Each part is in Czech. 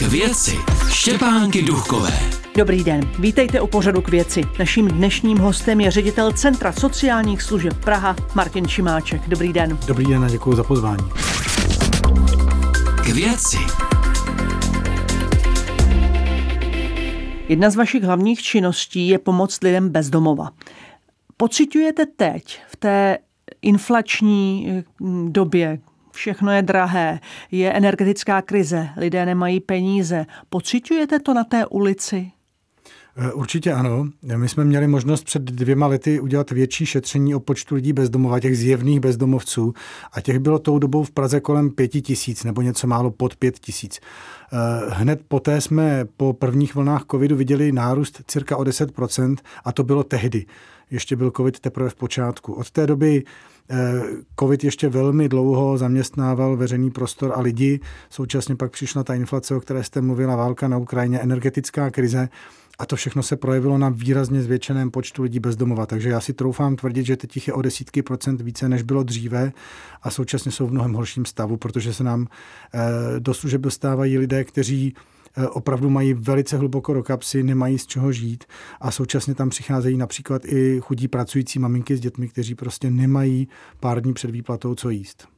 K věci Štěpánky Duchové. Dobrý den, vítejte u pořadu k věci. Naším dnešním hostem je ředitel Centra sociálních služeb Praha Martin Šimáček. Dobrý den. Dobrý den a děkuji za pozvání. K věci. Jedna z vašich hlavních činností je pomoc lidem bez domova. Pocitujete teď v té inflační mm, době, všechno je drahé, je energetická krize, lidé nemají peníze. Pocitujete to na té ulici? Eh, určitě ano. My jsme měli možnost před dvěma lety udělat větší šetření o počtu lidí bezdomova, těch zjevných bezdomovců. A těch bylo tou dobou v Praze kolem pěti tisíc nebo něco málo pod pět tisíc. Eh, hned poté jsme po prvních vlnách covidu viděli nárůst cirka o 10% a to bylo tehdy. Ještě byl covid teprve v počátku. Od té doby eh, COVID ještě velmi dlouho zaměstnával veřejný prostor a lidi. Současně pak přišla ta inflace, o které jste mluvila, válka na Ukrajině, energetická krize. A to všechno se projevilo na výrazně zvětšeném počtu lidí bezdomova. Takže já si troufám tvrdit, že teď je o desítky procent více, než bylo dříve a současně jsou v mnohem horším stavu, protože se nám eh, do služeb dostávají lidé, kteří eh, opravdu mají velice hluboko do kapsy, nemají z čeho žít a současně tam přicházejí například i chudí pracující maminky s dětmi, kteří prostě nemají pár dní před výplatou co jíst.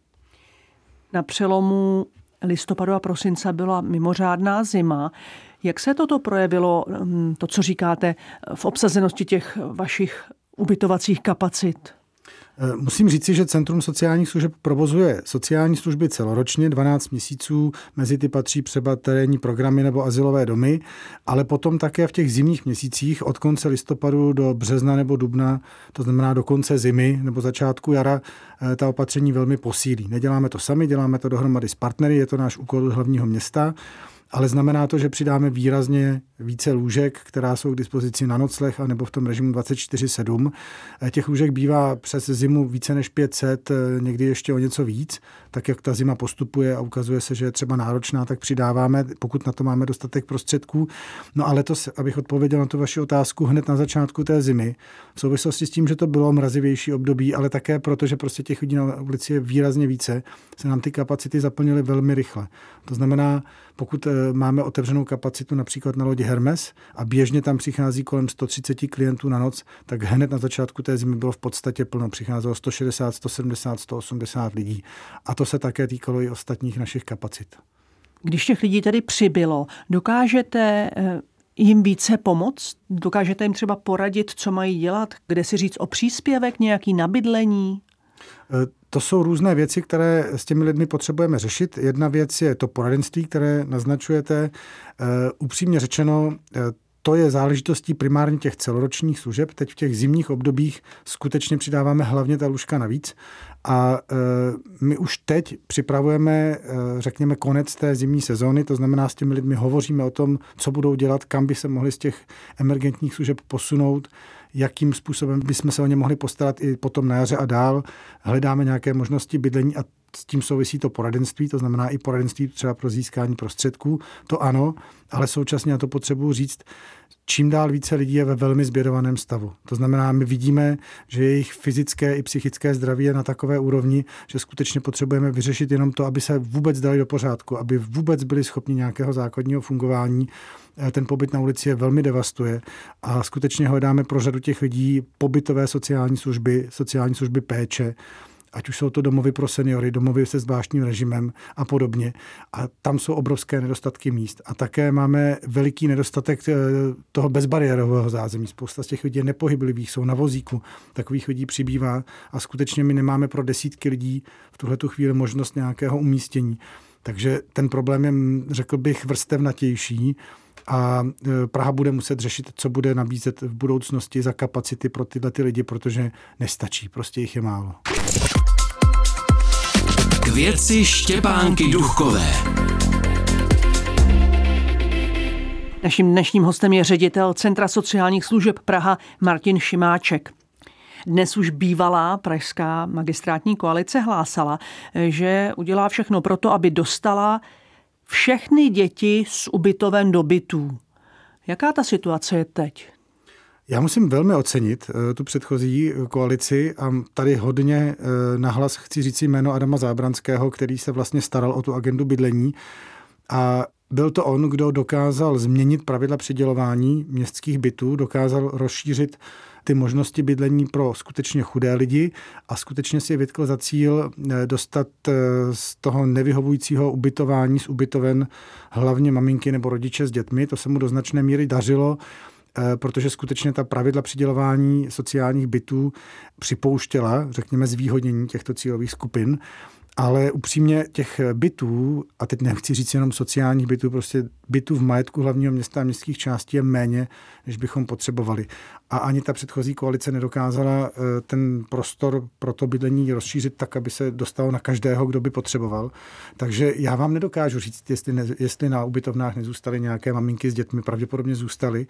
Na přelomu listopadu a prosince byla mimořádná zima. Jak se toto projevilo, mm, to, co říkáte, v obsazenosti těch vašich ubytovacích kapacit? Eh, musím říci, že Centrum sociálních služeb provozuje sociální služby celoročně, 12 měsíců, mezi ty patří třeba terénní programy nebo asilové domy, ale potom také v těch zimních měsících od konce listopadu do března nebo dubna, to znamená do konce zimy nebo začátku jara, eh, ta opatření velmi posílí. Neděláme to sami, děláme to dohromady s partnery, je to náš úkol hlavního města ale znamená to, že přidáme výrazně více lůžek, která jsou k dispozici na nocleh a nebo v tom režimu 24-7. Eh, těch lůžek bývá přes zimu více než 500, eh, někdy ještě o něco víc. Tak jak ta zima postupuje a ukazuje se, že je třeba náročná, tak přidáváme, pokud na to máme dostatek prostředků. No a letos, abych odpověděl na tu vaši otázku, hned na začátku té zimy, v souvislosti s tím, že to bylo mrazivější období, ale také proto, že prostě těch lidí na ulici je výrazně více, se nám ty kapacity zaplnily velmi rychle. To znamená, pokud eh, máme otevřenou kapacitu například na lodi Hermes a běžně tam přichází kolem 130 klientů na noc, tak hned na začátku té zimy bylo v podstatě plno. Přicházelo 160, 170, 180 lidí. A to se také týkalo i ostatních našich kapacit. Když těch lidí tady přibylo, dokážete eh, jim více pomoct? Dokážete jim třeba poradit, co mají dělat? Kde si říct o příspěvek, nějaký nabydlení? Eh, to jsou různé věci, které s těmi lidmi potřebujeme řešit. Jedna věc je to poradenství, které naznačujete. Eh, upřímně řečeno, eh, to je záležitostí primárně těch celoročních služeb. Teď v těch zimních obdobích skutečně přidáváme hlavně ta lůžka navíc. A my už teď připravujeme, řekněme, konec té zimní sezóny, to znamená, s těmi lidmi hovoříme o tom, co budou dělat, kam by se mohli z těch emergentních služeb posunout, jakým způsobem bychom se o ně mohli postarat i potom na jaře a dál. Hledáme nějaké možnosti bydlení a s tím souvisí to poradenství, to znamená i poradenství třeba pro získání prostředků. To ano, ale současně na to potřebuji říct, čím dál více lidí je ve velmi zbědovaném stavu. To znamená, my vidíme, že jejich fyzické i psychické zdraví je na takové úrovni, že skutečně potřebujeme vyřešit jenom to, aby se vůbec dali do pořádku, aby vůbec byli schopni nějakého základního fungování. Eh, ten pobyt na ulici je velmi devastuje a skutečně hledáme pro řadu těch lidí pobytové sociální služby, sociální služby péče, ať už jsou to domovy pro seniory, domovy se zvláštním režimem a podobně. A tam jsou obrovské nedostatky míst. A také máme veliký nedostatek eh, toho bezbariérového zázemí. Spousta z těch lidí je nepohyblivých, jsou na vozíku. Takových lidí přibývá a skutečně my nemáme pro desítky lidí v tuhle chvíli možnost nějakého umístění. Takže ten problém je, řekl bych, vrstevnatější a e, Praha bude muset řešit, co bude nabízet v budoucnosti za kapacity pro tyhle ty lidi, protože nestačí, prostě jich je málo. K věci Štěpánky Duchové. Naším dnešním hostem je ředitel Centra sociálních služeb Praha Martin Šimáček. Dnes už bývalá pražská magistrátní koalice hlásala, že udělá všechno pro to, aby dostala všechny děti z ubytoven do bytů. Jaká ta situace je teď? Já musím velmi ocenit uh, tu předchozí koalici a tady hodně uh, nahlas chci říct jméno Adama Zábranského, který se vlastně staral o tu agendu bydlení. A byl to on, kdo dokázal změnit pravidla přidělování městských bytů, dokázal rozšířit ty možnosti bydlení pro skutečně chudé lidi a skutečně si vytkl za cíl eh, dostat eh, z toho nevyhovujícího ubytování z ubytoven hlavně maminky nebo rodiče s dětmi. To se mu do značné míry dařilo eh, protože skutečně ta pravidla přidělování sociálních bytů připouštěla, řekněme, zvýhodnění těchto cílových skupin. Ale upřímně těch bytů, a teď nechci říct jenom sociálních bytů, prostě bytů v majetku hlavního města a městských částí je méně, než bychom potřebovali. A ani ta předchozí koalice nedokázala eh, ten prostor pro to bydlení rozšířit tak, aby se dostalo na každého, kdo by potřeboval. Takže já vám nedokážu říct, jestli, ne, jestli na ubytovnách nezůstaly nějaké maminky s dětmi, pravděpodobně zůstaly,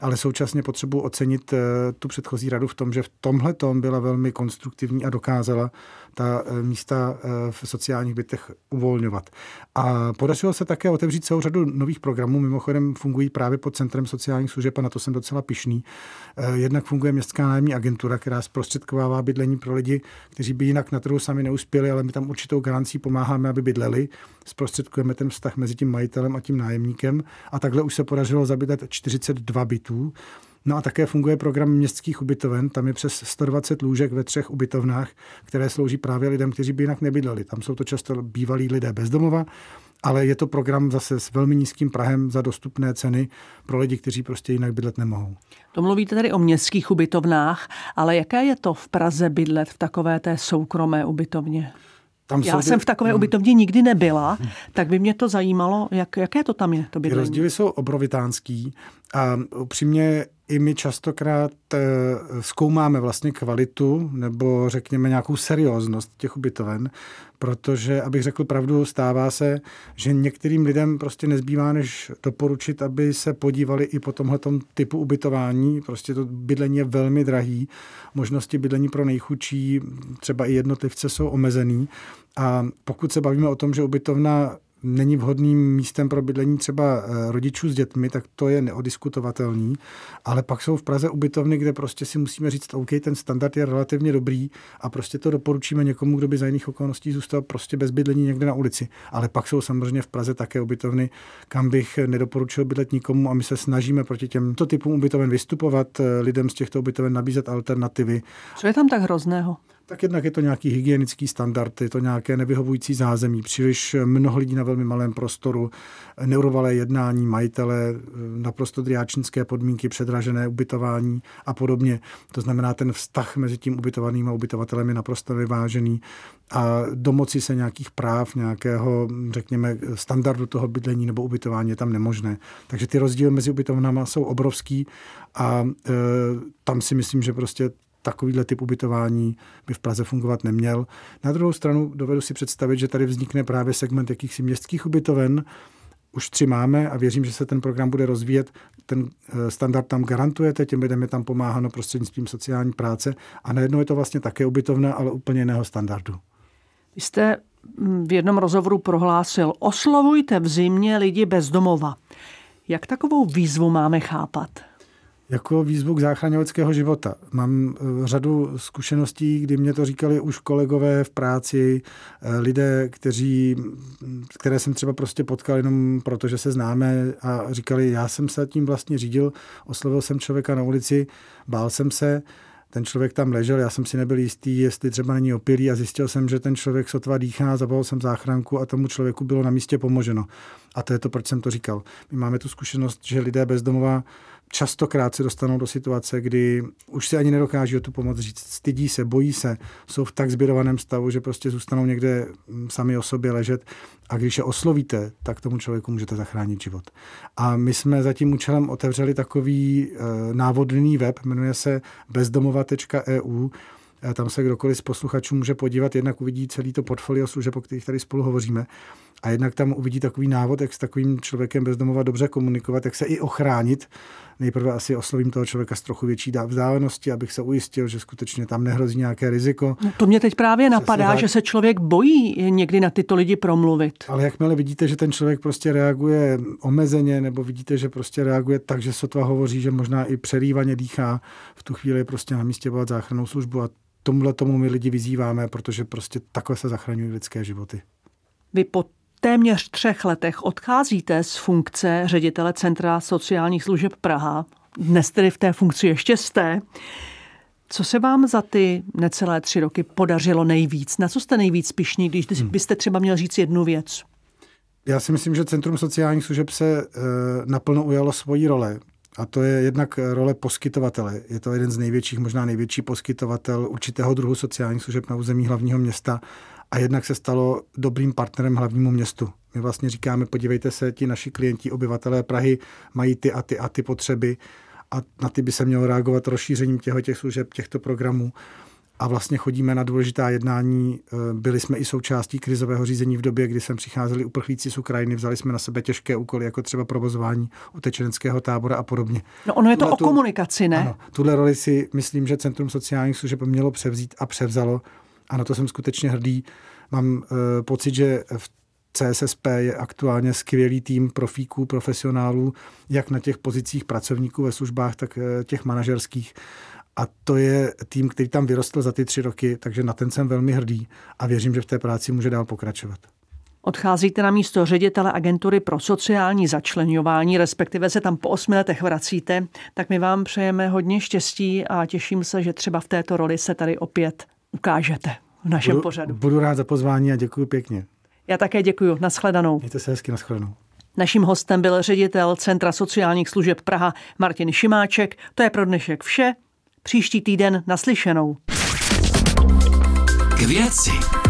ale současně potřebuji ocenit eh, tu předchozí radu v tom, že v tomhle tom byla velmi konstruktivní a dokázala ta eh, místa v sociálních bytech uvolňovat. A podařilo se také otevřít celou řadu nových programů, mimochodem fungují právě pod Centrem sociálních služeb a na to jsem docela pišný. Eh, jednak funguje městská nájemní agentura, která zprostředkovává bydlení pro lidi, kteří by jinak na trhu sami neuspěli, ale my tam určitou garancí pomáháme, aby bydleli. Zprostředkujeme ten vztah mezi tím majitelem a tím nájemníkem a takhle už se podařilo zabydlet 42 bytů. No a také funguje program městských ubytoven. Tam je přes 120 lůžek ve třech ubytovnách, které slouží právě lidem, kteří by jinak nebydleli. Tam jsou to často bývalí lidé bezdomova ale je to program zase s velmi nízkým prahem za dostupné ceny pro lidi, kteří prostě jinak bydlet nemohou. To mluvíte tady o městských ubytovnách, ale jaké je to v Praze bydlet v takové té soukromé ubytovně? Tam Já jsem v takové hmm. ubytovně nikdy nebyla, tak by mě to zajímalo, jak, jaké to tam je, to bydlení. Ty rozdíly jsou obrovitánský a upřímně i my častokrát eh, zkoumáme vlastně kvalitu nebo řekněme nějakou serióznost těch ubytoven, protože, abych řekl pravdu, stává se, že některým lidem prostě nezbývá, než doporučit, aby se podívali i po tomhle typu ubytování. Prostě to bydlení je velmi drahý, možnosti bydlení pro nejchudší, třeba i jednotlivce jsou omezený. A pokud se bavíme o tom, že ubytovna není vhodným místem pro bydlení třeba eh, rodičů s dětmi, tak to je neodiskutovatelný. Ale pak jsou v Praze ubytovny, kde prostě si musíme říct, OK, ten standard je relativně dobrý a prostě to doporučíme někomu, kdo by za jiných okolností zůstal prostě bez bydlení někde na ulici. Ale pak jsou samozřejmě v Praze také ubytovny, kam bych nedoporučil bydlet nikomu a my se snažíme proti těmto typům ubytoven vystupovat, eh, lidem z těchto ubytoven nabízet alternativy. Co je tam tak hrozného? Tak jednak je to nějaký hygienický standard, je to nějaké nevyhovující zázemí, příliš mnoho lidí na velmi malém prostoru, neurovalé jednání, majitele, naprosto driáčnické podmínky, předražené ubytování a podobně. To znamená, ten vztah mezi tím ubytovaným a ubytovatelem je naprosto vyvážený a domoci se nějakých práv, nějakého, řekněme, standardu toho bydlení nebo ubytování je tam nemožné. Takže ty rozdíly mezi ubytovnami jsou obrovský a e, tam si myslím, že prostě takovýhle typ ubytování by v Praze fungovat neměl. Na druhou stranu dovedu si představit, že tady vznikne právě segment jakýchsi městských ubytoven, už tři máme a věřím, že se ten program bude rozvíjet. Ten eh, standard tam garantujete, těm lidem je tam pomáháno prostřednictvím sociální práce a najednou je to vlastně také ubytovna, ale úplně jiného standardu. Vy jste mm, v jednom rozhovoru prohlásil, oslovujte v zimě lidi bez domova. Jak takovou výzvu máme chápat? Jako výzvu k záchraně lidského života. Mám eh, řadu zkušeností, kdy mě to říkali už kolegové v práci, eh, lidé, kteří, které jsem třeba prostě potkal jenom proto, že se známe a říkali, já jsem se tím vlastně řídil, oslovil jsem člověka na ulici, bál jsem se, ten člověk tam ležel, já jsem si nebyl jistý, jestli třeba není opilý a zjistil jsem, že ten člověk sotva dýchá, zavolal jsem záchranku a tomu člověku bylo na místě pomoženo. A to je to, proč jsem to říkal. My máme tu zkušenost, že lidé bezdomova častokrát se dostanou do situace, kdy už si ani nedokáží o tu pomoc říct. Stydí se, bojí se, jsou v tak zběrovaném stavu, že prostě zůstanou někde mm, sami o sobě ležet a když je oslovíte, tak tomu člověku můžete zachránit život. A my jsme za tím účelem otevřeli takový e, návodný web, jmenuje se bezdomova.eu, e, tam se kdokoliv z posluchačů může podívat, jednak uvidí celý to portfolio služeb, o kterých tady spolu hovoříme. A jednak tam uvidí takový návod, jak s takovým člověkem bezdomova dobře komunikovat, jak se i ochránit nejprve asi oslovím toho člověka z trochu větší vzdálenosti, abych se ujistil, že skutečně tam nehrozí nějaké riziko. No to mě teď právě napadá, se že se člověk bojí někdy na tyto lidi promluvit. Ale jakmile vidíte, že ten člověk prostě reaguje omezeně, nebo vidíte, že prostě reaguje tak, že sotva hovoří, že možná i přerývaně dýchá, v tu chvíli prostě na místě volat záchrannou službu a tomuhle tomu my lidi vyzýváme, protože prostě takhle se zachraňují lidské životy. Vy pod téměř třech letech odcházíte z funkce ředitele Centra sociálních služeb Praha. Dnes tedy v té funkci ještě jste. Co se vám za ty necelé tři roky podařilo nejvíc? Na co jste nejvíc pišní, když hmm. byste třeba měl říct jednu věc? Já si myslím, že Centrum sociálních služeb se e, naplno ujalo svoji role. A to je jednak role poskytovatele. Je to jeden z největších, možná největší poskytovatel určitého druhu sociálních služeb na území hlavního města a jednak se stalo dobrým partnerem hlavnímu městu. My vlastně říkáme, podívejte se, ti naši klienti, obyvatelé Prahy mají ty a ty a ty potřeby a na ty by se mělo reagovat rozšířením těchto těch služeb, těchto programů. A vlastně chodíme na důležitá jednání. Eh, byli jsme i součástí krizového řízení v době, kdy sem přicházeli uprchlíci z Ukrajiny, vzali jsme na sebe těžké úkoly, jako třeba provozování utečeneckého tábora a podobně. No ono je to tuhle, o komunikaci, ne? Ano, tuhle roli si myslím, že Centrum sociálních služeb mělo převzít a převzalo. A na to jsem skutečně hrdý. Mám uh, pocit, že v CSSP je aktuálně skvělý tým profíků, profesionálů, jak na těch pozicích pracovníků ve službách, tak eh, těch manažerských. A to je tým, který tam vyrostl za ty tři roky, takže na ten jsem velmi hrdý a věřím, že v té práci může dál pokračovat. Odcházíte na místo ředitele agentury pro sociální začlenování, respektive se tam po osmi letech vracíte, tak my vám přejeme hodně štěstí a těším se, že třeba v této roli se tady opět ukážete v našem budu, pořadu. Budu rád za pozvání a děkuji pěkně. Já také děkuji. Naschledanou. Mějte se hezky, naschledanou. Naším hostem byl ředitel Centra sociálních služeb Praha Martin Šimáček. To je pro dnešek vše. Příští týden naslyšenou. K věci.